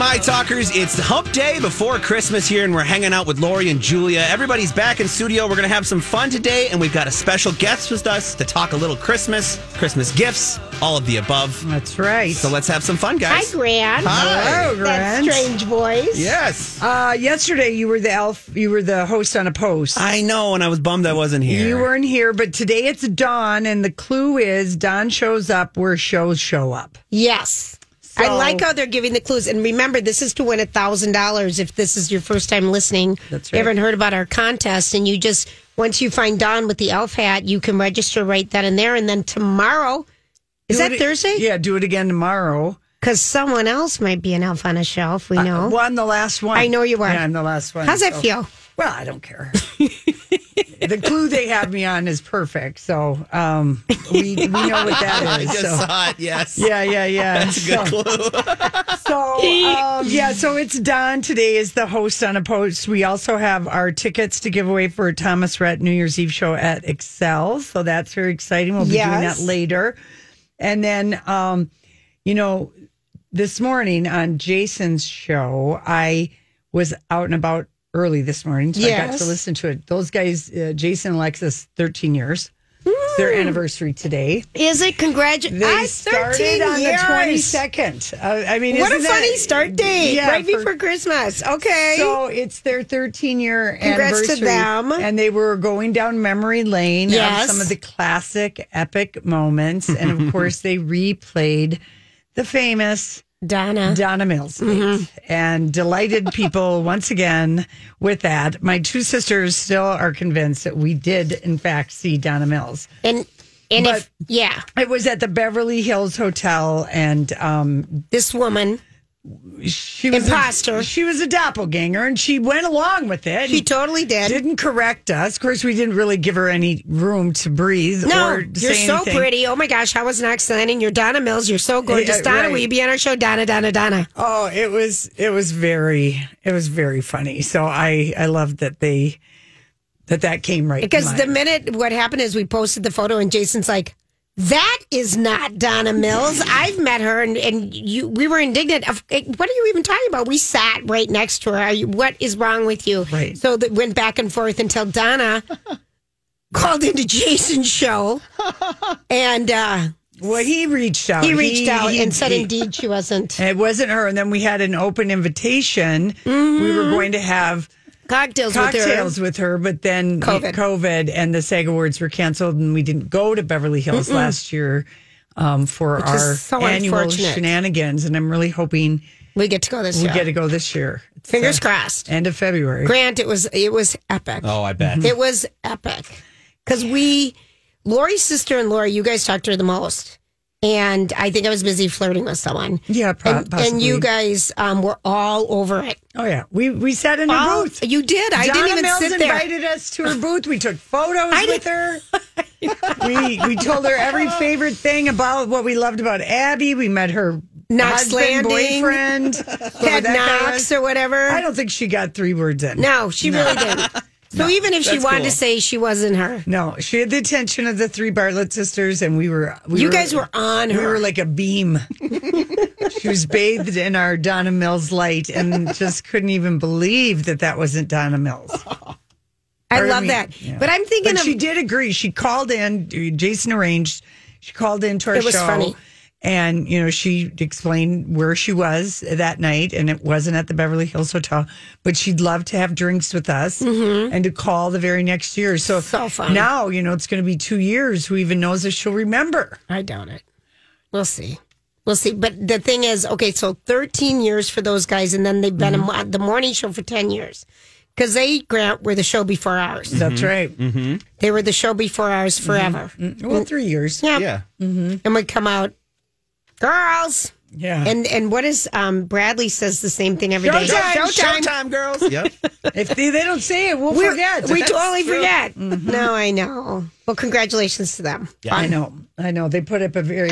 My talkers, it's hump day before Christmas here, and we're hanging out with Lori and Julia. Everybody's back in studio. We're going to have some fun today, and we've got a special guest with us to talk a little Christmas, Christmas gifts, all of the above. That's right. So let's have some fun, guys. Hi, guys. Grant. Hi. Hello, That Grant. strange voice. Yes. Uh, yesterday you were the elf. You were the host on a post. I know, and I was bummed I wasn't here. You weren't here, but today it's Dawn, and the clue is Dawn shows up where shows show up. Yes. I like how they're giving the clues. And remember, this is to win a thousand dollars if this is your first time listening. That's You haven't heard about our contest, and you just once you find Don with the elf hat, you can register right then and there. And then tomorrow, is Do that it- Thursday? Yeah, do it again tomorrow. Because someone else might be an elf on a shelf. We uh, know. Well, I'm the last one. I know you are. Yeah, I'm the last one. How's that so- feel? Well, I don't care. the clue they have me on is perfect. So um, we, we know what that is. I just so. saw it, yes. Yeah, yeah, yeah. That's a good so, clue. So um, yeah, so it's Don today is the host on a post. We also have our tickets to give away for Thomas Rhett New Year's Eve show at Xcel. So that's very exciting. We'll be doing that later. And then um, you know, this morning on Jason's show, I was out and about early this morning, so I got to listen to it. Those guys, uh, Jason and Alexis, thirteen years. It's their anniversary today. Is it? Congratulations. They started on the twenty second. Uh, I mean, What a funny that- start date, Yeah, right for- before Christmas. Okay. So it's their 13 year Congrats to anniversary. them. And they were going down memory lane Yes. of some of the classic epic moments. And of course, they replayed the famous Donna. Donna Mills date and delighted people once again with that. My two sisters still are convinced that we did, in fact, see Donna Mills. And and But- if yeah, It was at the Beverly Hills Hotel, and um, this woman she was Imposter. A, she was a doppelganger, and she went along with it. she totally did. didn't correct us. Of course, we didn't really give her any room to breathe. no, or you're so anything. pretty. Oh my gosh, how was Knots Landing? You're Donna Mills. You're so gorgeous, Donna. right. Will you be on our show, Donna? Donna, Donna. Oh, it was it was very it was very funny. So I I loved that they that that came right Because the minute what happened is we posted the photo, and Jason's like. That is not Donna Mills. I've met her, and, and you. We were indignant. Of, eh, what are you even talking about? We sat right next to her. You, what is wrong with you? Right. So that went back and forth until Donna called into Jason's show, and uh, well, he reached out. he reached out he- and said, he- "Indeed, she wasn't." it wasn't her. And then we had an open invitation. We were going to have Cocktails, cocktails with her. with her, but then COVID. COVID and the SAG Awards were canceled, and we didn't go to Beverly Hills last year um, for is our so annual shenanigans. And I'm really hoping We get to go this we year. get to go this year. It's, Fingers uh, crossed. End of February. Grant, it was it was epic. Oh, I bet. It was epic because we, Lori's sister and Lori, you guys talked to her the most, and I think I was busy flirting with someone. Yeah, pro- and, and you guys um, were all over it. Oh yeah, we we sat in her All- booth. You did. I Donna didn't even Mills sit there. invited us to her booth. We took photos I with her. we we told her every favorite thing about what we loved about Abby. We met her Knots husband, Landing. boyfriend, that guy or whatever. I don't think she got three words in. no, she really didn't. So even if she wanted cool. to say she wasn't her, No, she had the attention of the three Bartlett sisters, and we were. We you were, guys were on We her. were like a beam. she was bathed in our Donna Mills light, and just couldn't even believe that that wasn't Donna Mills. I Or, love mean, that. yeah. But I'm thinking But of she did agree. She called in. Jason arranged. She called into our It was show, funny. And, you know, she explained where she was that night, and it wasn't at the Beverly Hills Hotel, but she'd love to have drinks with us mm-hmm. and to call the very next year. So, Mm-hmm. So fun. now, you know, it's going to be two years. Who even knows if she'll remember? I doubt it. We'll see. We'll see. But the thing is, okay, so 13 years for those guys, and then they've been Mm-hmm. on the morning show for 10 years. Because they, Grant, were the show before ours. That's mm-hmm. right. Mm-hmm. They were the show before ours forever. Well, three years. Yeah. Yeah. And we come out, girls. Yeah. And and what is um Bradley says the same thing every day. Showtime. Showtime, girls. Yep. if they, they don't say it, we'll We- forget. We That's totally true. forget. No, I know. Well, congratulations to them. Yeah. I know. I know. They put up a very,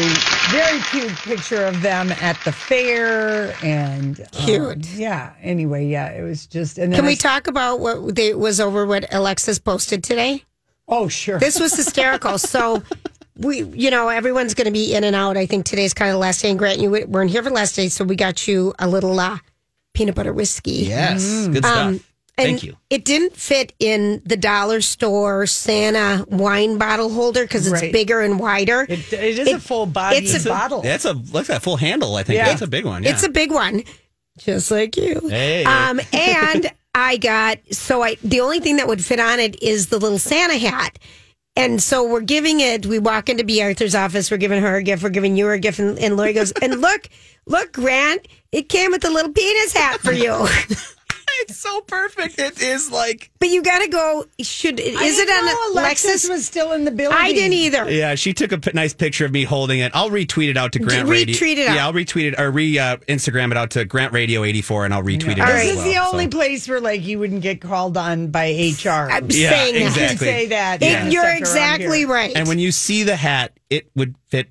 very cute picture of them at the fair and um, Cute. yeah. Anyway, yeah, it was just. And Can I we s- talk about what they was over what Alexis posted today? Oh, sure. This was hysterical. so we, you know, everyone's going to be in and out. I think today's kind of the last day. And Grant, you weren't here for the last day, so we got you a little uh, peanut butter whiskey. Yes. Good stuff. Um, Thank you. It didn't fit in the dollar store Santa wine bottle holder because it's Right. bigger and wider. it, it is a full body it's a- bottle. That's a look at that full handle. I think Yeah. that's a big one. Yeah. It's a big one, just like you. Hey. Um, and I got so I the only thing that would fit on it is the little Santa hat. And so we're giving it. We walk into B. Arthur's office. We're giving her a gift. We're giving you a gift. And, and Lori goes, and look, look, Grant, it came with a little penis hat for you. it's so perfect. It is like but you got to go. Should I is it didn't know on Alexis Lexus? was still in the building? I didn't either. Yeah, she took a p- nice picture of me holding it. I'll retweet it out to Grant Radio. retweet it out. Yeah, I'll retweet it or re uh, Instagram it out to Grant Radio 84 and I'll retweet it All as right. This well. is the only So- place where like you wouldn't get called on by HR. I'm Yeah, saying that. You exactly. can say that. It- yeah, you're stuff around exactly here. right. And when you see the hat, it would fit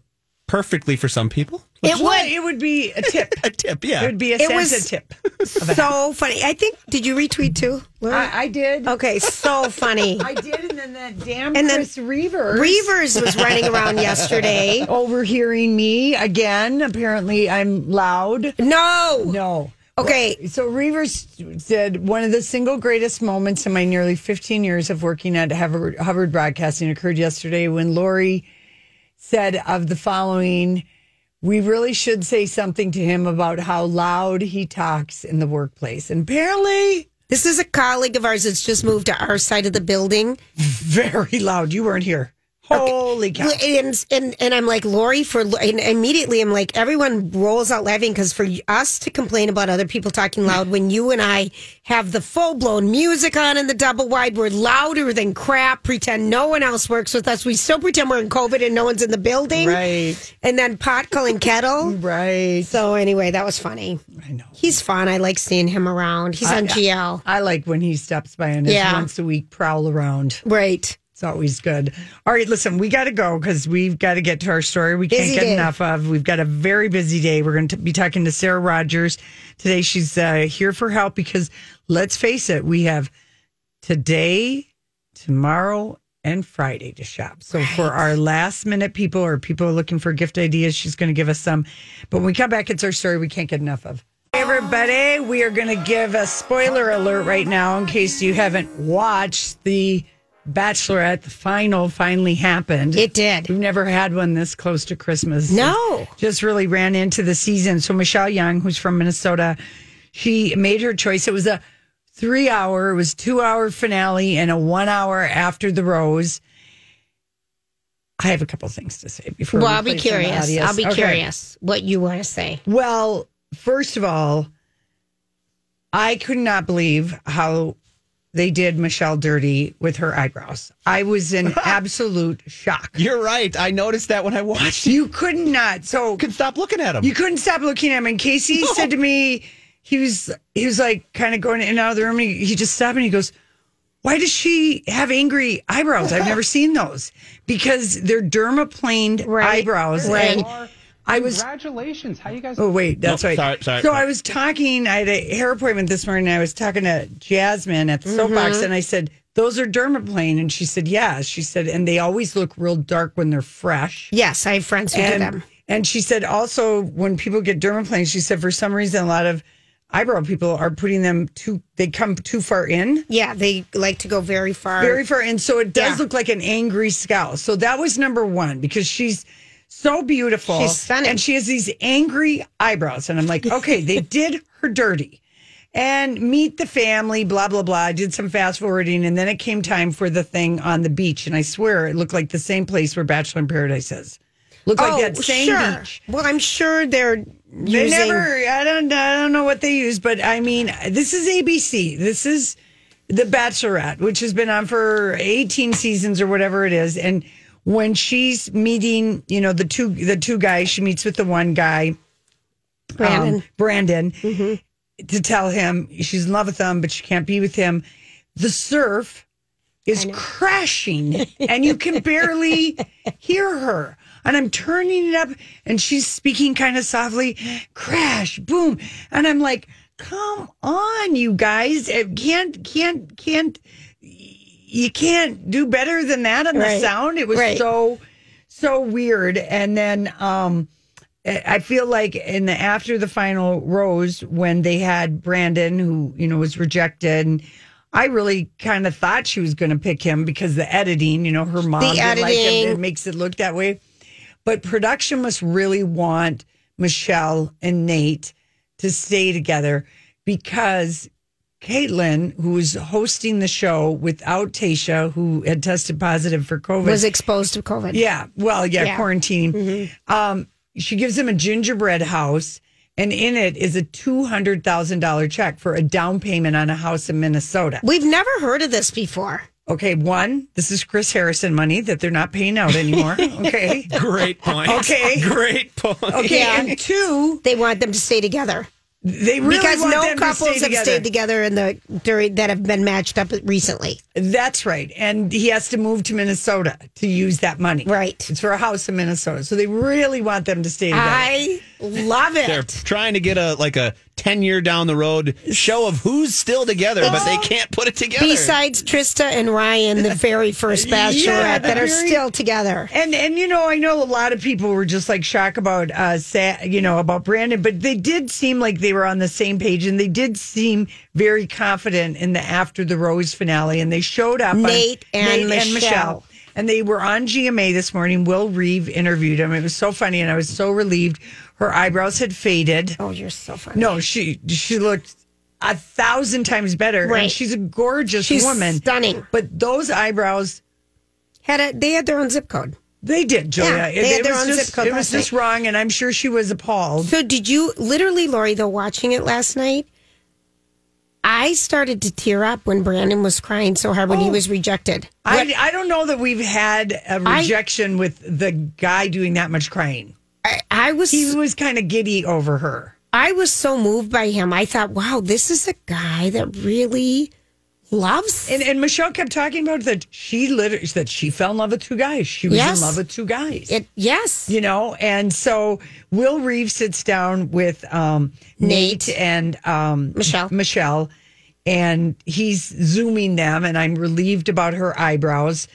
perfectly for some people. It would. it would be a tip. A tip, yeah. It would be a It Santa was- tip. so funny. I think. Did you retweet too? I, I did. okay, so funny. I did, and then that damn And then Chris Reavers. Reavers was running around yesterday. overhearing me again. Apparently, I'm loud. No. No. Okay. So Reavers said one of the single greatest moments in my nearly 15 years of working at Hubbard, Hubbard Broadcasting occurred yesterday when Lori said of the following. We really should say something to him about how loud he talks in the workplace. And apparently, This is a colleague of ours that's just moved to our side of the building. very loud. You weren't here. Holy cow. And, and and I'm like Lori for and immediately I'm like everyone rolls out laughing because for us to complain about other people talking loud when you and I have the full blown music on in the double wide we're louder than crap pretend no one else works with us we still pretend we're in COVID and no one's in the building Right. and then pot calling kettle Right. so anyway that was funny I know. he's fun I like seeing him around he's on GL I like when he steps by and his Yeah. once a week prowl around. right It's always good. All right, listen, we got to go because we've got to get to our story. We can't get day. enough of. We've got a very busy day. We're going to be talking to Sarah Rogers today. She's uh, here for help because let's face it, we have today, tomorrow, and Friday to shop. So for our last minute people or people looking for gift ideas, she's going to give us some. But when we come back, it's our story we can't get enough of. Hey, everybody, we are going to give a spoiler alert right now in case you haven't watched the Bachelorette. The final finally happened. it did We've never had one this close to Christmas. No. Just really ran into the season. So Michelle Young, who's from Minnesota, she made her choice. It was a three hour, it was two hour finale and a one hour after the rose. I have a couple things to say before. well we I'll be curious. I'll be Okay. curious what you want to say Well, first of all, I could not believe how they did Michelle dirty with her eyebrows. I was in absolute shock. You're right. I noticed that when I watched. You could not. So Could stop looking at him. you couldn't stop looking at him. And Casey said to me, he was he was like kind of going in and out of the room. And he, he just stopped and he goes, "Why does she have angry eyebrows? I've never seen those because they're dermaplaned Right. eyebrows." Right. And I was Congratulations. How you guys Oh wait, that's Oh, right. sorry, sorry, so sorry. I was talking. I had a hair appointment this morning. I was talking to Jasmine at the mm-hmm. soapbox, and I said, "Those are dermaplane," and she said, "Yeah." She said, "And they always look real dark when they're fresh." yes I have friends who do them and she said also when people get dermaplane, she said for some reason a lot of eyebrow people are putting them too. They come too far in. Yeah, they like to go very far. Very far in. So it does Yeah. look like an angry scowl. So that was number one because she's so beautiful. She's stunning. And she has these angry eyebrows. And I'm like, okay, they did her dirty. And meet the family, blah, blah, blah. I did some fast forwarding. And then it came time for the thing on the beach. And I swear it looked like the same place where Bachelor in Paradise is. Looked like that oh, same Oh, sure. beach. Well, I'm sure they're They using. never. I don't. I don't know what they use, but I mean, this is ABC. This is the Bachelorette, which has been on for 18 seasons or whatever it is. And when she's meeting, you know, the two the two guys, she meets with the one guy, Brandon. um, Brandon, to tell him she's in love with him, but she can't be with him. The surf is crashing, and you can barely hear her. And I'm turning it up, and she's speaking kind of softly, crash, boom, and I'm like, "Come on, you guys! It can't, can't, can't. You can't do better than that on the sound. It was Right. so, so weird." And then, um, I feel like in the after the final rose when they had Brandon who you know was rejected and I really kind of thought she was going to pick him because the editing, you know, her mom The didn't like him. editing. It makes it look that way. But production must really want Michelle and Nate to stay together because Kaitlyn, who was hosting the show without Tayshia, who had tested positive for COVID, was exposed to COVID. yeah. Well, yeah, Yeah. quarantine. Um, she gives him a gingerbread house, and in it is a two hundred thousand dollar check for a down payment on a house in Minnesota. We've never heard of this before. Okay, one, this is Chris Harrison money that they're not paying out anymore. Okay. Great point. Okay. Great point. Okay, Yeah. and two, They want them to stay together they really because want no them to couples stay have together. stayed together in the during that have been matched up recently. That's right. And he has to move to Minnesota to use that money. Right. It's for a house in Minnesota. So they really want them to stay together. I love it. They're trying to get a like a ten year down the road show of who's still together, but they can't put it together. Besides Trista and Ryan, the very first bachelorette Yeah, that are very- still together. And and you know, I know a lot of people were just like shocked about uh sa- you know, about Brandon, but they did seem like they were on the same page and they did seem very confident in the after the rose finale and they showed up on Nate and Michelle. And they were on GMA this morning. Will Reeve interviewed him. It was so funny and I was so relieved. Her eyebrows had faded. Oh, you're so funny. No, she she looked a thousand times better. And Right. she's a gorgeous She's woman. stunning. But those eyebrows Had a, they had their own zip code. they did, Julia. Yeah, It- they had it their was own just, zip code It was just wrong, and I'm sure she was appalled. So did you literally, Lori, though, watching it last night? I started to tear up when Brandon was crying so hard when he oh. was rejected. I, I don't know that we've had a rejection with the guy doing that much crying. I, I was He was kind of giddy over her. I was so moved by him. I thought, wow, this is a guy that really loves. And, and Michelle kept talking about that she literally that she fell in love with two guys. She was Yes. in love with two guys. it. Yes, you know, and so Will Reeve sits down with um, Nate. Nate. and um, Michelle. Michelle, and he's zooming them, and I'm relieved about her eyebrows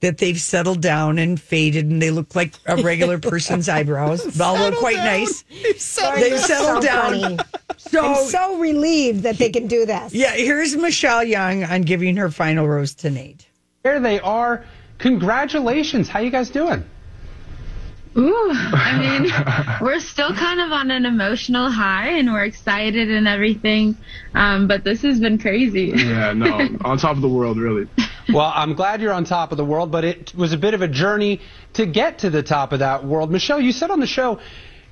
that they've settled down and faded, and they look like a regular person's eyebrows, although quite nice. They've settled so down. funny. So, I'm so relieved that they can do this. yeah, here's Michelle Young on giving her final rose to Nate. There they are. Congratulations. How you guys doing? Ooh, I mean, we're still kind of on an emotional high and we're excited and everything. Um, but this has been crazy. Yeah, no, on top of the world, really. Well, I'm glad you're on top of the world, but it was a bit of a journey to get to the top of that world. Michelle, you said on the show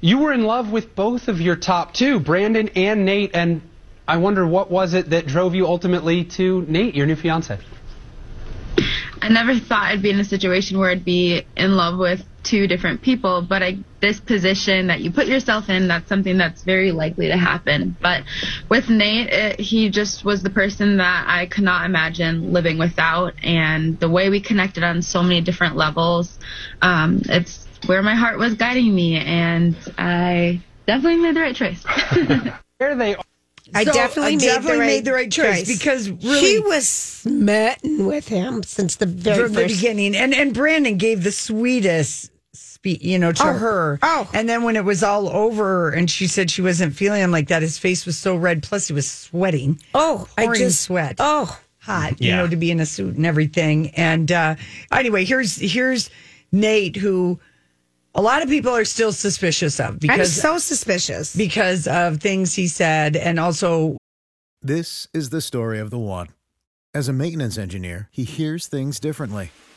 you were in love with both of your top two, Brandon and Nate, and I wonder what was it that drove you ultimately to Nate, your new fiance? I never thought I'd be in a situation where I'd be in love with two different people, but I, this position that you put yourself in, that's something that's very likely to happen. But with Nate, it, he just was the person that I could not imagine living without, and the way we connected on so many different levels, um, it's where my heart was guiding me, and I definitely made the right choice. There they are. I So, definitely, I made, definitely the right made the right choice because really- she was smitten with him since the very from the beginning. And and Brandon gave the sweetest speech, you know, to Oh. her. Oh. and then when it was all over, and she said she wasn't feeling him like that, his face was so red. Plus, he was sweating. Oh, I pouring just sweat. Oh, hot, yeah. you know, to be in a suit and everything. And uh, anyway, here's here's Nate who a lot of people are still suspicious of I'm because so suspicious. because of things he said and also This is the story of the one. As a maintenance engineer, he hears things differently.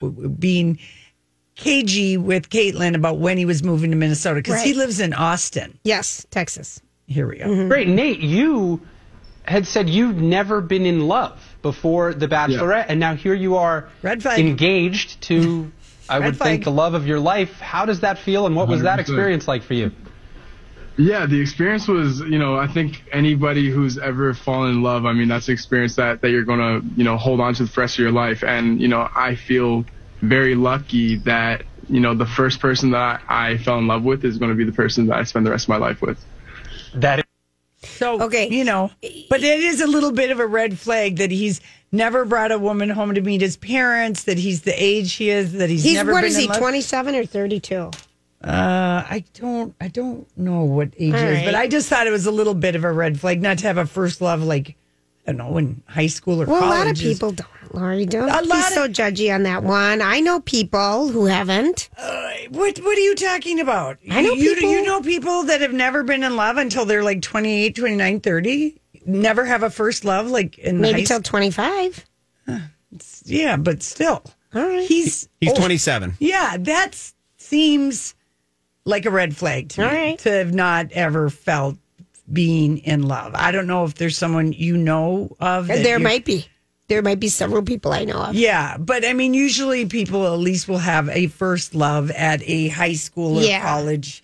Being cagey with Kaitlyn about when he was moving to Minnesota because he lives in Austin. Yes, Texas. Here we go. Mm-hmm. Great, Nate. You had said you'd never been in love before The Bachelorette, and now here you are, Red flag. engaged to, I Red would flag. think, the love of your life. How does that feel, and what was that experience like for you? Yeah, the experience was, you know, I think anybody who's ever fallen in love, I mean, that's the experience that, that you're going to, you know, hold on to the rest of your life. And, you know, I feel very lucky that, you know, the first person that I, I fell in love with is going to be the person that I spend the rest of my life with. That is So, Okay. you know, but it is a little bit of a red flag that he's never brought a woman home to meet his parents, that he's the age he is, that he's, He's never what been is in he? love. Twenty seven or thirty two? Uh, I don't, I don't know what age All he is, but. I just thought it was a little bit of a red flag not to have a first love like I don't know in high school or Well, a lot of people don't. Lori, don't A be lot so of- judgy on that one. I know people who haven't. What What are you talking about? I know you, people- you know people that have never been in love until they're like 28, 29, 30? Never have a first love like in Maybe till twenty five. Yeah, but still. All right. He's He's oh, 27. Yeah, that seems like a red flag to All me right. to have not ever felt being in love. I don't know if there's someone you know of. there might be. There might be several people I know of. Yeah, but I mean, usually people at least will have a first love at a high school or Yeah. college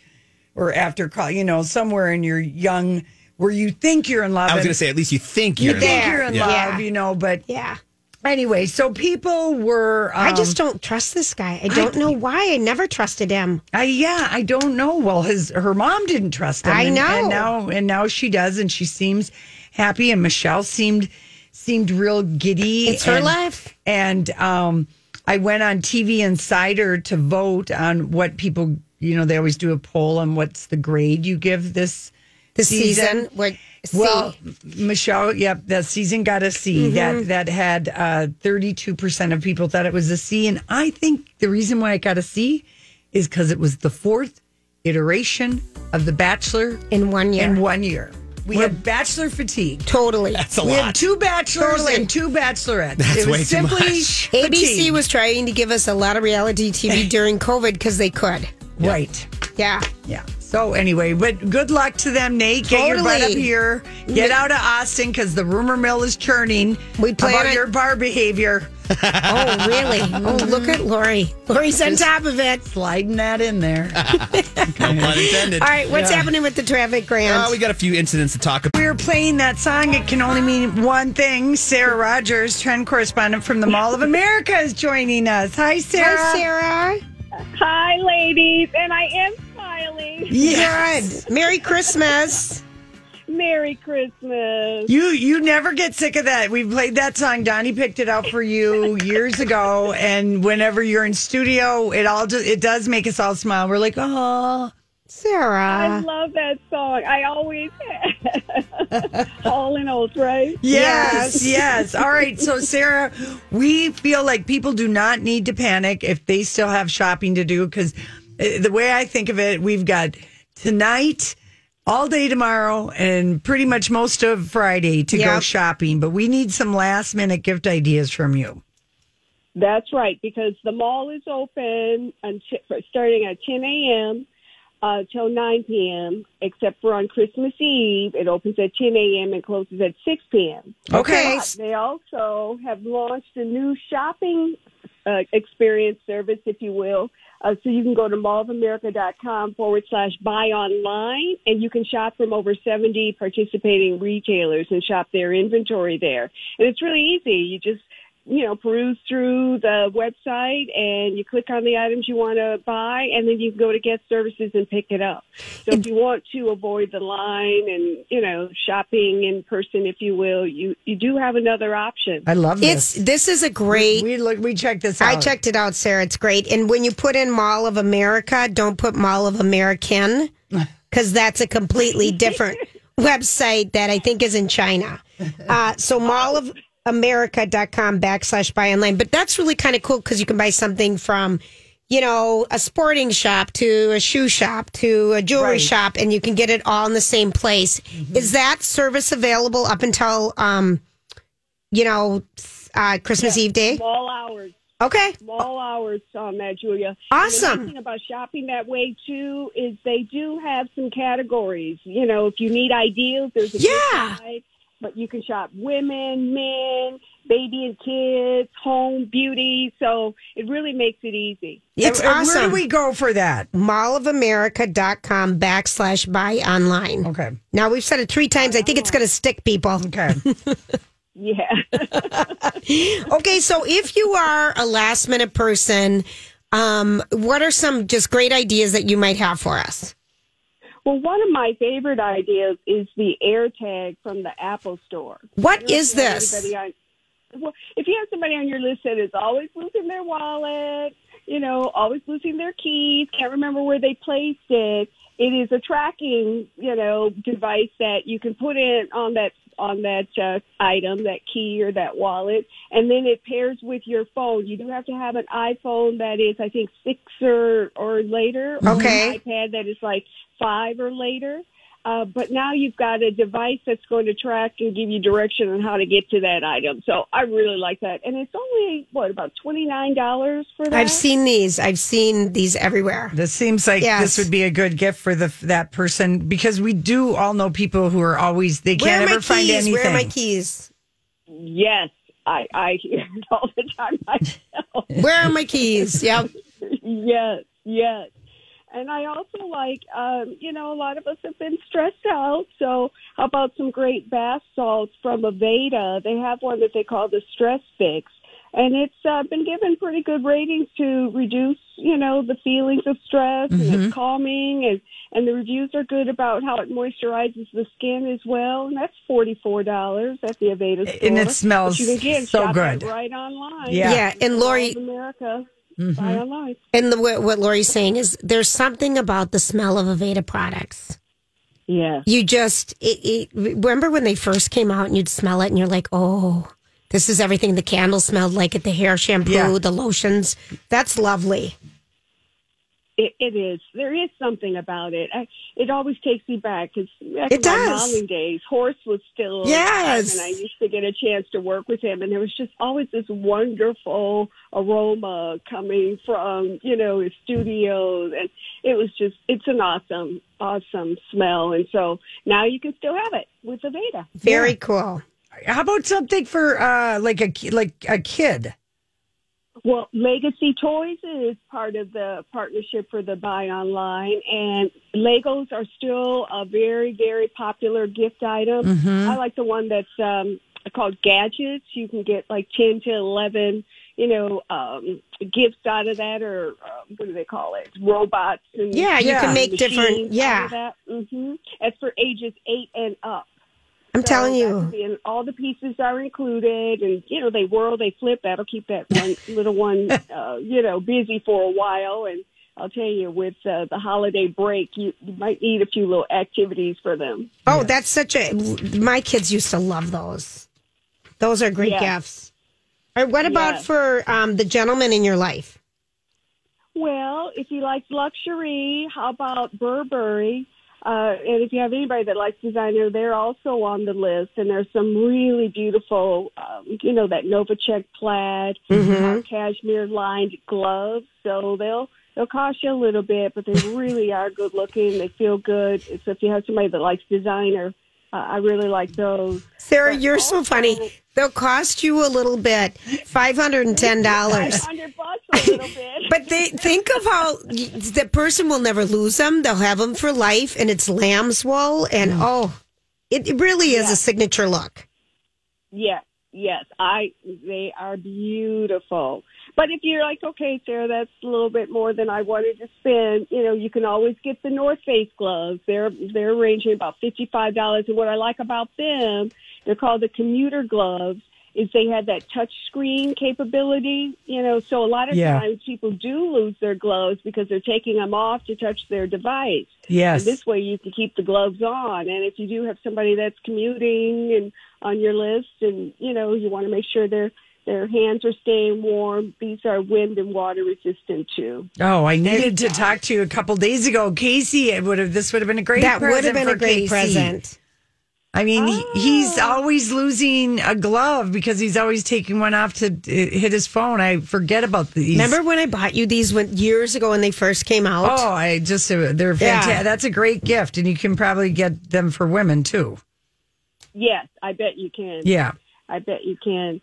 or after college, you know, somewhere in your young where you think you're in love. I was going to say, at least you think you you're in think love. you're in Yeah. love, Yeah. you know, but Yeah. Anyway, so people were. Um, I just don't trust this guy. I don't know why. I never trusted him. I yeah, I don't know. Well, his her mom didn't trust him. I and, know. and now and now she does, and she seems happy. And Michelle seemed seemed real giddy. It's her life. And um, I went on TV Insider to vote on what people. You know, they always do a poll on what's the grade you give this The season. What? Well. Michelle, yep, that season got a C. Mm-hmm. That that had uh, thirty-two percent of people thought it was a C, and I think the reason why it got a C is because it was the fourth iteration of The Bachelor in one year. in one year. We had Bachelor fatigue. totally. That's a we lot. had two bachelors Totally. and two bachelorettes. That's it was way too simply much. ABC was trying to give us a lot of reality TV during COVID because they could. right. Yeah. Yeah. So anyway, but good luck to them, Nate. Get your butt up here. Get out of Austin because the rumor mill is churning We plan about it- your bar behavior. Oh, really? Oh, look at Lori. Lori's on top of it. Sliding that in there. No pun intended. All right, what's Yeah. happening with the traffic, Grant? Uh, we got a few incidents to talk about. We're playing that song. It can only mean one thing. Sarah Rogers, trend correspondent from the Mall of America, is joining us. Hi, Sarah. Hi, Sarah. Hi, ladies, and I am smiling. Yes. Good. Merry Christmas. Merry Christmas. You you never get sick of that. We played that song. Donnie picked it out for you years ago, and whenever you're in studio, it all just, it does make us all smile. We're like, oh, Sarah. I love that song. I always Hall and Oates, right? Yes. yes. All right. So, Sarah, we feel like people do not need to panic if they still have shopping to do because the way I think of it, we've got tonight, all day tomorrow, and pretty much most of Friday to go shopping. But we need some last minute gift ideas from you. That's right, because the mall is open until, starting at 10 a.m. uh, till 9 p.m., except for on Christmas Eve. It opens at 10 a.m. and closes at 6 p.m. Okay. But they also have launched a new shopping uh, experience service, if you will. Uh, so you can go to mallofamerica.com forward slash buy online and you can shop from over 70 participating retailers and shop their inventory there. And it's really easy. You just you know, peruse through the website and you click on the items you want to buy and then you can go to guest services and pick it up. So if you want to avoid the line and, you know, shopping in person, if you will, you, you do have another option. I love It's this. this is a great. We look. We checked this out. I checked it out, Sarah. It's great. And when you put in Mall of America, don't put Mall of American because that's a completely different website that I think is in China. Uh, so Mall of America.com backslash buy online. But that's really kind of cool because you can buy something from, you know, a sporting shop to a shoe shop to a jewelry Right. shop and you can get it all in the same place. Is that service available up until, um, you know, uh, Christmas Eve day? All hours. Okay. Small hours on that, Julia. Awesome. And the thing about shopping that way too is they do have some categories. You know, if you need ideas, there's a Yeah. side, but you can shop women, men, baby and kids, home, beauty. So it really makes it easy. It's And- and awesome. Where do we go for that? mallofamerica.com backslash buy online. Okay. Now we've said it three times. I think it's going to stick, people. Okay. Yeah. Okay, so if you are a last minute person, um, what are some just great ideas that you might have for us? Well, one of my favorite ideas is the AirTag from the Apple Store. What is I don't know is if this? on- well, if you have somebody on your list that is always losing their wallet, you know, always losing their keys, can't remember where they placed it, it is a tracking, you know, device that you can put in on that on that uh, item, that key or that wallet, and then it pairs with your phone. You do have to have an iPhone that is, I think, six or or later, or Okay. an iPad that is like five or later. Uh, but now you've got a device that's going to track and give you direction on how to get to that item. So I really like that, and it's only what about twenty nine dollars for that. I've seen these. I've seen these everywhere. This seems like Yes. this would be a good gift for the that person because we do all know people who are always they Where can't are my ever find keys? anything. Where are my keys? Yes, I I hear it all the time myself. Where are my keys? Yep. yes, yes. And I also like, um, you know, a lot of us have been stressed out. So how about some great bath salts from Aveda? They have one that they call the Stress Fix. And it's uh, been given pretty good ratings to reduce, you know, the feelings of stress and it's calming and, and the reviews are good about how it moisturizes the skin as well. And that's $44 at the Aveda store. And it smells But you can again so good. Right online. Yeah. Yeah, and Lori- America. Mm-hmm. Buy online. And the, what, what Lori's saying is there's something about the smell of Aveda products. Yeah. You just, it, it, remember when they first came out and you'd smell it and you're like, oh, this is everything the candle smelled like at the hair shampoo, Yeah. the lotions. That's lovely. It, it is. There is something about it. I, it always takes me back because back It in does. my modeling days, Horst was still alive, Yes. and I used to get a chance to work with him, and there was just always this wonderful aroma coming from you know his studios, and it was just it's an awesome, awesome smell, and so now you can still have it with the Aveda. Very cool. How about something for uh like a like a kid? Well, Legacy Toys is part of the partnership for the buy online, and Legos are still a very, very popular gift item. I like the one that's um, called Gadgets. You can get like 10 to 11, you know, um, gifts out of that, or uh, what do they call it? Robots. And Yeah, you can make different- yeah. That. hmm That's for ages 8 and up. I'm So telling you. and all the pieces are included, and you know they whirl, they flip. That'll keep that one little one, uh, you know, busy for a while. And I'll tell you, with uh, the holiday break, you, you might need a few little activities for them. Oh, that's such a. My kids used to love those. Those are great Yeah. gifts. All right, what about Yeah. for um, the gentleman in your life? Well, if you like luxury, how about Burberry? Uh, and if you have anybody that likes designer, they're also on the list. And there's some really beautiful, um, you know, that Nova check plaid, uh, cashmere lined gloves. So they'll They'll cost you a little bit, but they really are good looking. They feel good. So if you have somebody that likes designer, uh, I really like those. Sarah, you're so funny. They'll cost you a little bit, five hundred and ten dollars. Hundred bucks a little bit. But they think of how the person will never lose them. They'll have them for life, and it's lamb's wool, and oh, it it really is a signature look. Yes, yes, I. They are beautiful. But if you're like, okay, Sarah, that's a little bit more than I wanted to spend, you know, you can always get the North Face gloves. They're they're ranging about fifty five dollars. And what I like about them, they're called the commuter gloves. Is they have that touch screen capability, you know. So a lot of Yeah. times people do lose their gloves because they're taking them off to touch their device. Yes. And this way you can keep the gloves on. And if you do have somebody that's commuting and on your list and, you know, you want to make sure their their hands are staying warm, these are wind and water resistant too. Oh, I needed to talk to you a couple days ago, Casey. It would have. This would have been a great. That would have been a great Casey. present. I mean, he, he's always losing a glove because he's always taking one off to uh, hit his phone. I forget about these. Remember when I bought you these when, years ago when they first came out? Oh, I just uh, they're Yeah. fantastic. That's a great gift, and you can probably get them for women too. Yes, I bet you can. Yeah. I bet you can.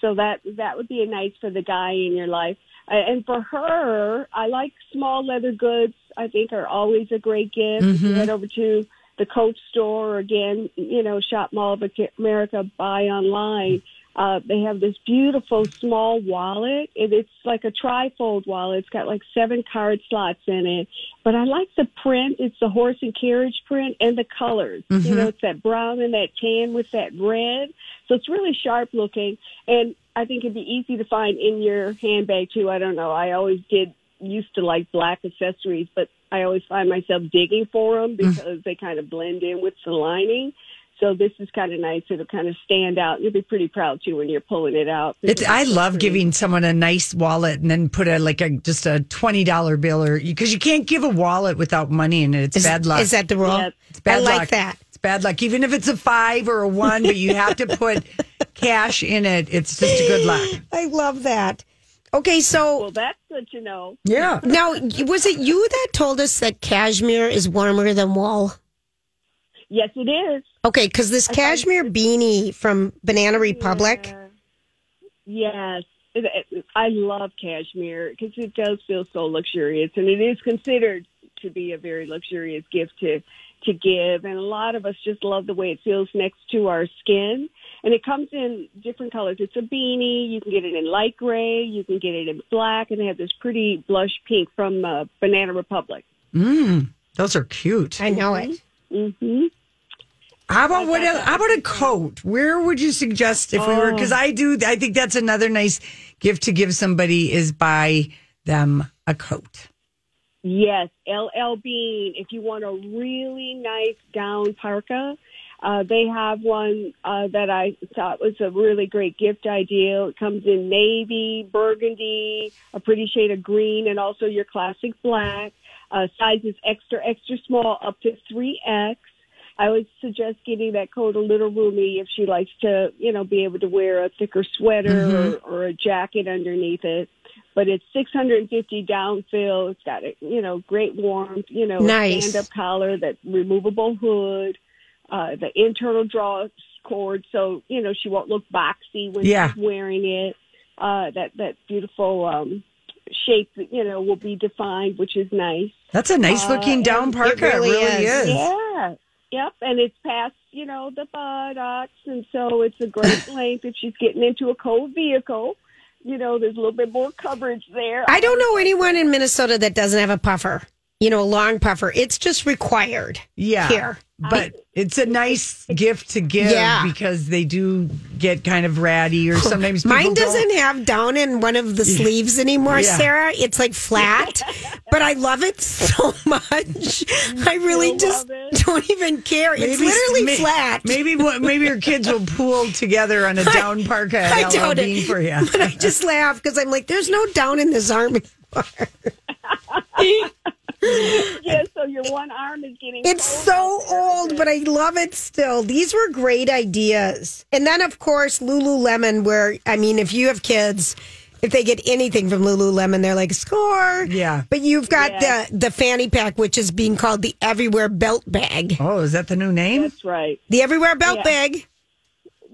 So that that would be a nice for the guy in your life. And for her, I like small leather goods. I think are always a great gift. Mhm. head over to the Coach store or again, you know, Shop Mall of America, buy online. Uh, they have this beautiful small wallet. It, it's like a trifold wallet. It's got like seven card slots in it. But I like the print. It's the horse and carriage print and the colors. You Mhm. know, it's that brown and that tan with that red. So it's really sharp looking. And I think it'd be easy to find in your handbag too. I don't know. I always did used to like black accessories, but I always find myself digging for them because they kind of blend in with the lining. So this is kind of nice. It'll kind of stand out. You'll be pretty proud too when you're pulling it out. It's, I love giving someone a nice wallet and then put a like a just a twenty dollar bill or because you can't give a wallet without money in it. It's Is- bad luck. is that the rule? Yep. It's bad I like that. It's bad luck. Even if it's a five or a one, but you have to put cash in it. It's just a good luck. I love that. Okay, so well, that's good to know. Yeah. Now, was it you that told us that cashmere is warmer than wool? Yes, it is. Okay, because this cashmere beanie from Banana Republic. Yes. It, it, I love cashmere because it does feel so luxurious, and it is considered to be a very luxurious gift to to give. And a lot of us just love the way it feels next to our skin. And it comes in different colors. It's a beanie. You can get it in light gray. You can get it in black, and they have this pretty blush pink from uh, Banana Republic. Mm, those are cute. I know it. Mm-hmm. How about what? else- How about a coat? Where would you suggest if we were? Because Oh. I do. I think that's another nice gift to give somebody is buy them a coat. Yes, LL Bean. If you want a really nice down parka, uh, they have one uh, that I thought was a really great gift idea. It comes in navy, burgundy, a pretty shade of green, and also your classic black. Uh, sizes extra, extra small, up to 3X. I would suggest getting that coat a little roomy if she likes to, you know, be able to wear a thicker sweater Mhm. or, or a jacket underneath it. But it's 650 downfill. It's got a, you know, great warmth, you know, Nice. stand-up collar, that removable hood, uh, the internal draw cord, so you know she won't look boxy when Yeah. she's wearing it. Uh, that that beautiful um, shape, you know, will be defined, which is nice. That's a nice Uh, looking and- down parka. It really, is. Yeah. Yep. And it's past, you know, the buttocks. And so it's a great length if she's getting into a cold vehicle. You know, there's a little bit more coverage there. I don't know anyone in Minnesota that doesn't have a puffer. You know, a long puffer. It's just required. Yeah. Here. But it's a nice gift to give Yeah. because they do get kind of ratty or sometimes people Mine don't- doesn't have down in one of the sleeves anymore, Yeah. Sarah. It's like flat, but I love it so much. I really just don't even care. It's literally may- flat. Maybe maybe your kids will pool together on a down parka I at LL doubt it. for you. But I just laugh because I'm like, there's no down in this arm anymore. yeah, so your one arm is getting. It's so old, but I love it still. These were great ideas. And then, of course, Lululemon, where, I mean, if you have kids, if they get anything from Lululemon, they're like score. Yeah. But you've got Yeah. the the fanny pack, which is being called the Everywhere Belt Bag. Oh, is that the new name? That's right. The Everywhere Belt Yeah. Bag.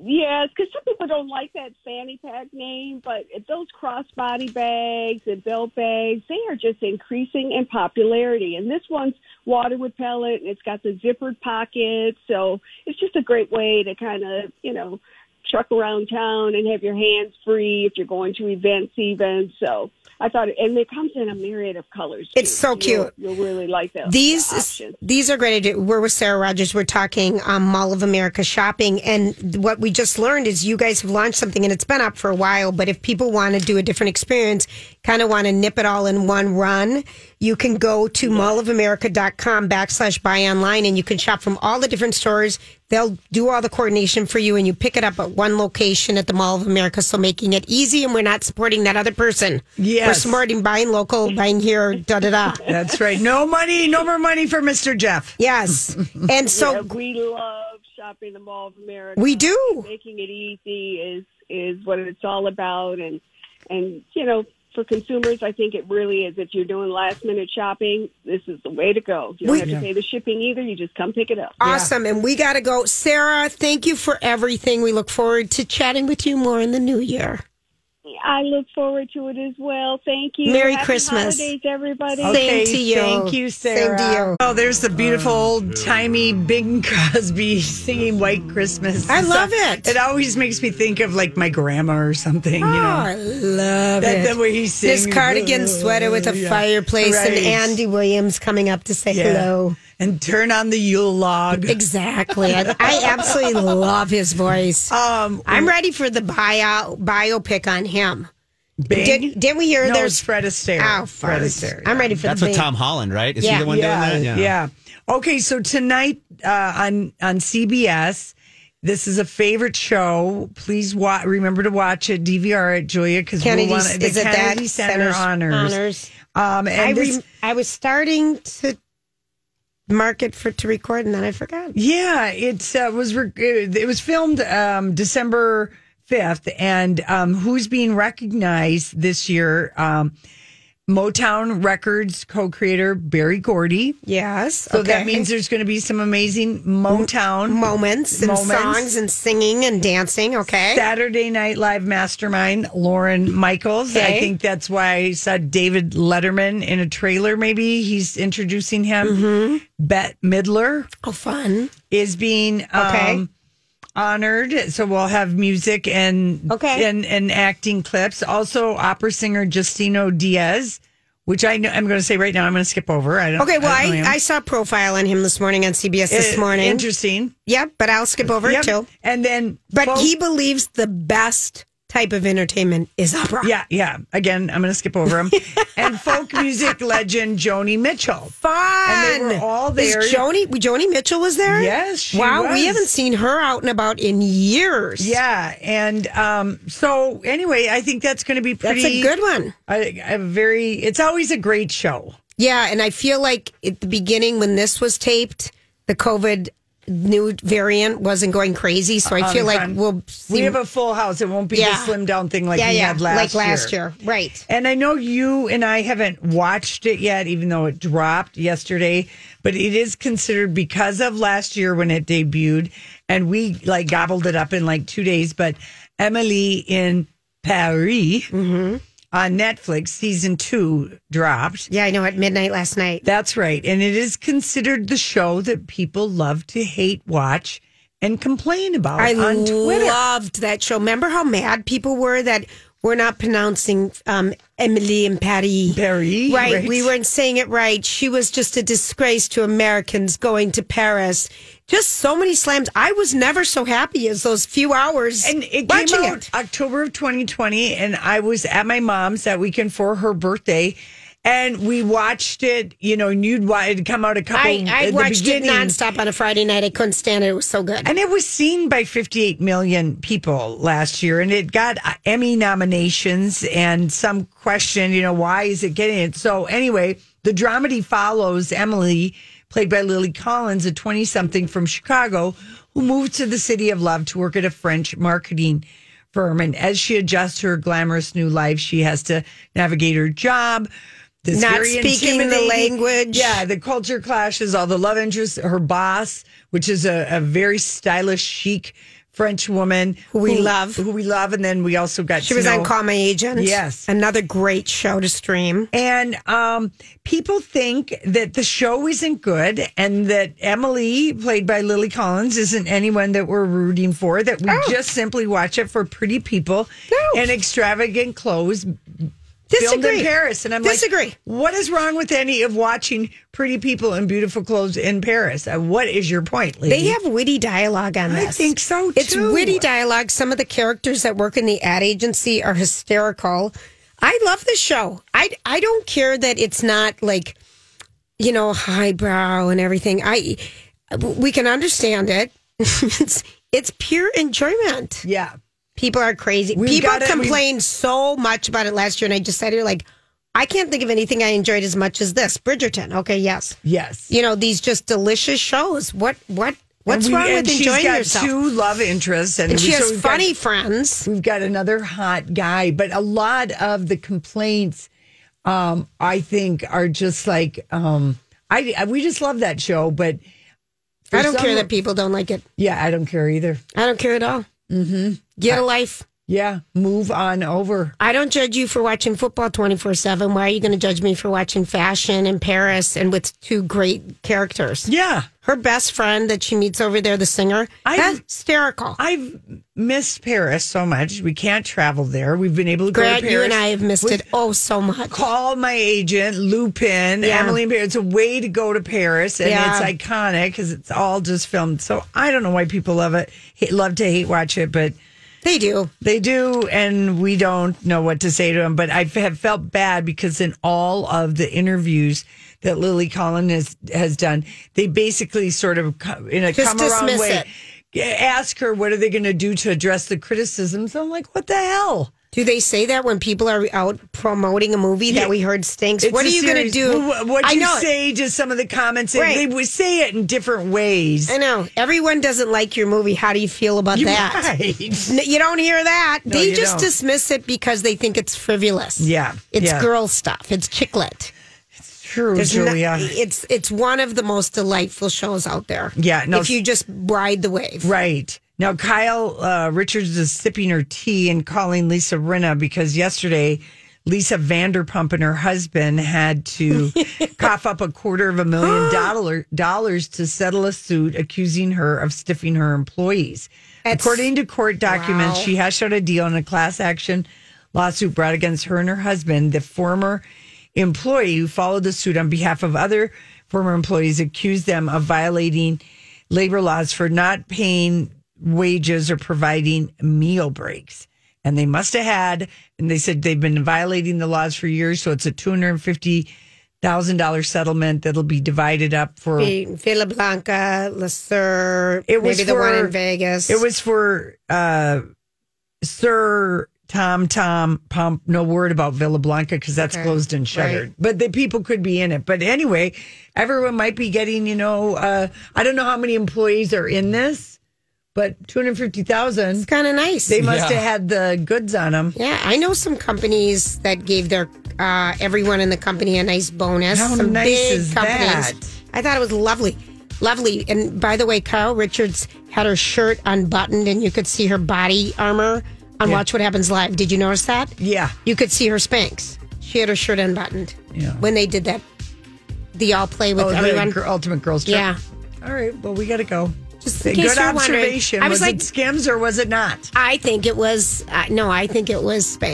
Yes, because some people don't like that fanny pack name, but those crossbody bags and belt bags, they are just increasing in popularity. And this one's water repellent, and it's got the zippered pockets, so it's just a great way to kind of, you know, truck around town and have your hands free if you're going to events even. So I thought, and it comes in a myriad of colors. It's too. so You'll- cute. You'll, really like that. These the these are great. We're with Sarah Rogers. We're talking um, Mall of America shopping, and what we just learned is you guys have launched something, and it's been up for a while. But if people want to do a different experience, kind of want to nip it all in one run, you can go to mallofamerica.com backslash buy online, and you can shop from all the different stores. They'll do all the coordination for you, and you pick it up at one location at the Mall of America. So making it easy, and we're not supporting that other person. Yes. we're supporting buying local, buying here, da da da. That's right. No money, no more money for Mr. Jeff. Yes. And so yeah, we love shopping the Mall of America. We do. Making it easy is is what it's all about, and and you know, for consumers, I think it really is. If you're doing last minute shopping, this is the way to go. You don't We- have to pay the shipping either. You just come pick it up. awesome. And we got to go. Sarah, thank you for everything. We look forward to chatting with you more in the new year. I look forward to it as well. Thank you. Merry Happy Christmas. holidays, everybody. Same to you. Thank you, Sarah. Same to you. Oh, there's the beautiful old timey Bing Crosby singing White Christmas. I love it. It always makes me think of like my grandma or something, you Oh, know. I love That- it. the way he sings. This cardigan sweater with a Yeah. fireplace and Andy Williams coming up to say Yeah. hello. And turn on the Yule log. Exactly. I, I absolutely love his voice. Um, I'm ready for the bio, biopic on him. Bing? Did, didn't we hear no, there's Fred Astaire. Oh, Fred farts. Astaire. I'm ready for That's the with Bing. Tom Holland, right? Is Yeah. he the one yeah, doing that? yeah. Okay, so tonight uh, on on CBS, this is a favorite show. Please wa- remember to watch it. DVR it, Julia, because we'll want the is it Kennedy that? Center Center's honors. honors. Um, I, and this, re- I was starting to mark it for to record, and then I forgot. yeah, it uh, was re- it was filmed um, December fifth, and um, who's being recognized this year? Um, Motown Records co-creator Berry Gordy. Yes, So that means there's going to be some amazing Motown moments and Moments. songs and singing and dancing. Okay, Saturday Night Live mastermind Lorne Michaels. I think that's why I saw David Letterman in a trailer. Maybe he's introducing him. Mm-hmm. Bette Midler oh fun. is being um, Okay. Honored. So we'll have music and Okay. and, and acting clips. Also, opera singer Justino Diaz, which I know, I'm going to say right now. I'm going to skip over. I don't. Okay, well, don't I. I saw a profile on him this morning on CBS this Uh, morning. Interesting. Yep, but I'll skip over Yep. it too. And then, But folk- he believes the best type of entertainment is opera. Yeah, yeah. Again, I'm going to skip over him. and folk music legend Joni Mitchell. Fun. And they were all there. Is Joni, Joni Mitchell was there? Yes, wow, was. we haven't seen her out and about in years. Yeah, and um, so anyway, I think that's going to be That's pretty. a good one. A, a very. It's always a great show. Yeah, and I feel like at the beginning when this was taped, the COVID new variant wasn't going crazy. So I feel like we'll see. we have a full house. It won't be Yeah. the slim down thing like yeah, we yeah, had last like last year. Right. And I know you and I haven't watched it yet, even though it dropped yesterday. But it is considered because of last year when it debuted, and we like gobbled it up in like two days. But Emily in Paris Mm-hmm. On Netflix, season two dropped. Yeah, I know at midnight last night. That's right. And it is considered the show that people love to hate watch and complain about I on Twitter. loved that show. Remember how mad people were that we're not pronouncing um, Emily and Paris. Paris, Right. right. We weren't saying it right. She was just a disgrace to Americans going to Paris. Just so many slams. I was never so happy as those few hours And it came out it. October of 2020, and I was at my mom's that weekend for her birthday, and we watched it. You know, and you'd wa- it'd come out a couple. I, I watched it nonstop on a Friday night. I couldn't stand it. It was so good. And it was seen by 58 million people last year, and it got uh, Emmy nominations. And some question, you know, why is it getting it? So anyway, the dramedy follows Emily, played by Lily Collins, a 20 something from Chicago, who moved to the city of love to work at a French marketing firm. And as she adjusts her glamorous new life, she has to navigate her job. Not speaking the language. Yeah, the culture clashes, all the love interests, her boss, which is a, a very stylish, chic French woman Who we love. Who we love. And then we also got She was on Call My Agent. Yes. Another great show to stream. And um, people think that the show isn't good and that Emily, played by Lily Collins, isn't anyone that we're rooting for, that we just simply watch it for pretty people No. and extravagant clothes filmed Disagree. in Paris. And I'm Disagree. like, what is wrong with any of watching pretty people in beautiful clothes in Paris? Uh, what is your point, lady? They have witty dialogue on this. I think so, too. It's witty dialogue. Some of the characters that work in the ad agency are hysterical. I love the show. I I don't care that it's not like you know highbrow and everything. I we can understand it. it's it's pure enjoyment. yeah. People are crazy. We've People got complained so much about it last year, and I just sat here like, I can't think of anything I enjoyed as much as this. Bridgerton. Okay, yes. Yes. You know these just delicious shows. What what what's we- wrong with she's enjoying got yourself? two love interests, and, and she we- has we've got- funny friends. We've got another hot guy, but a lot of the complaints, um, I think, are just like, um, I, I we just love that show, but I don't care that people don't like it. Yeah, I don't care either. I don't care at all. Mm-hmm. Get a life. Yeah, move on over. I don't judge you for watching football 24 7. Why are you going to judge me for watching fashion in Paris and with two great characters? Yeah, Her best friend that she meets over there, the singer, I- hysterical. I've missed Paris so much. We can't travel there. We've been able to go Grant, to Paris. you and I have missed with- it oh so much. Call my agent, Lupin, Yeah. Emily in Paris. It's a way to go to Paris, and Yeah. it's iconic because it's all just filmed. So I don't know why people love it, love to hate watch it, but They do. They do, and we don't know what to say to them. But I have felt bad because in all of the interviews that Lily Collins has, has done, they basically sort of in a Just come around way it. ask her what are they going to do to address the criticisms. I'm like, what the hell? Do they say that when people are out promoting a movie Yeah. that we heard stinks? It's what are you going to do? Well, What do you say to some of the comments? Right. They would say it in different ways. I know. Everyone doesn't like your movie. How do you feel about You're that? right. You don't hear that. No, they just don't. dismiss it because they think it's frivolous. Yeah, It's yeah. girl stuff. It's chicklet. It's true, There's Julia. it's it's one of the most delightful shows out there. Yeah, no, if you just ride the wave. Right. Now, Kyle uh, Richards is sipping her tea and calling Lisa Rinna because yesterday Lisa Vanderpump and her husband had to cough up a quarter of a million dollar, dollars to settle a suit accusing her of stiffing her employees. That's- According to court documents, Wow. she hashed out a deal in a class action lawsuit brought against her and her husband, the former employee who followed the suit on behalf of other former employees, accused them of violating labor laws for not paying wages or providing meal breaks. And they must have had, and they said they've been violating the laws for years. So it's a two hundred and fifty thousand dollar settlement that'll be divided up for. Villa Blanca, Lasur, It was maybe the one in Vegas. It was for uh, SUR Tom Tom Pump. No word about Villa Blanca because that's Okay. closed and shuttered. Right. But the people could be in it. But anyway, everyone might be getting. You know, uh, I don't know how many employees are in this, but two hundred fifty thousand. It's kind of nice. They must Yeah. have had the goods on them. yeah, I know some companies that gave their uh, everyone in the company a nice bonus. How some nice big is companies. that? I thought it was lovely, lovely. And by the way, Kyle Richards had her shirt unbuttoned, and you could see her body armor on Yeah. Watch What Happens Live. Did you notice that? Yeah. You could see her Spanx. She had her shirt unbuttoned. Yeah. When they did that, the all play with Oh, everyone. the ultimate girls trip. Yeah. All right. Well, we got to go. Just in Good case you're wondering. observation. I was, was it like- Skims or was it not? I think it was uh, no. I think it was Spanx.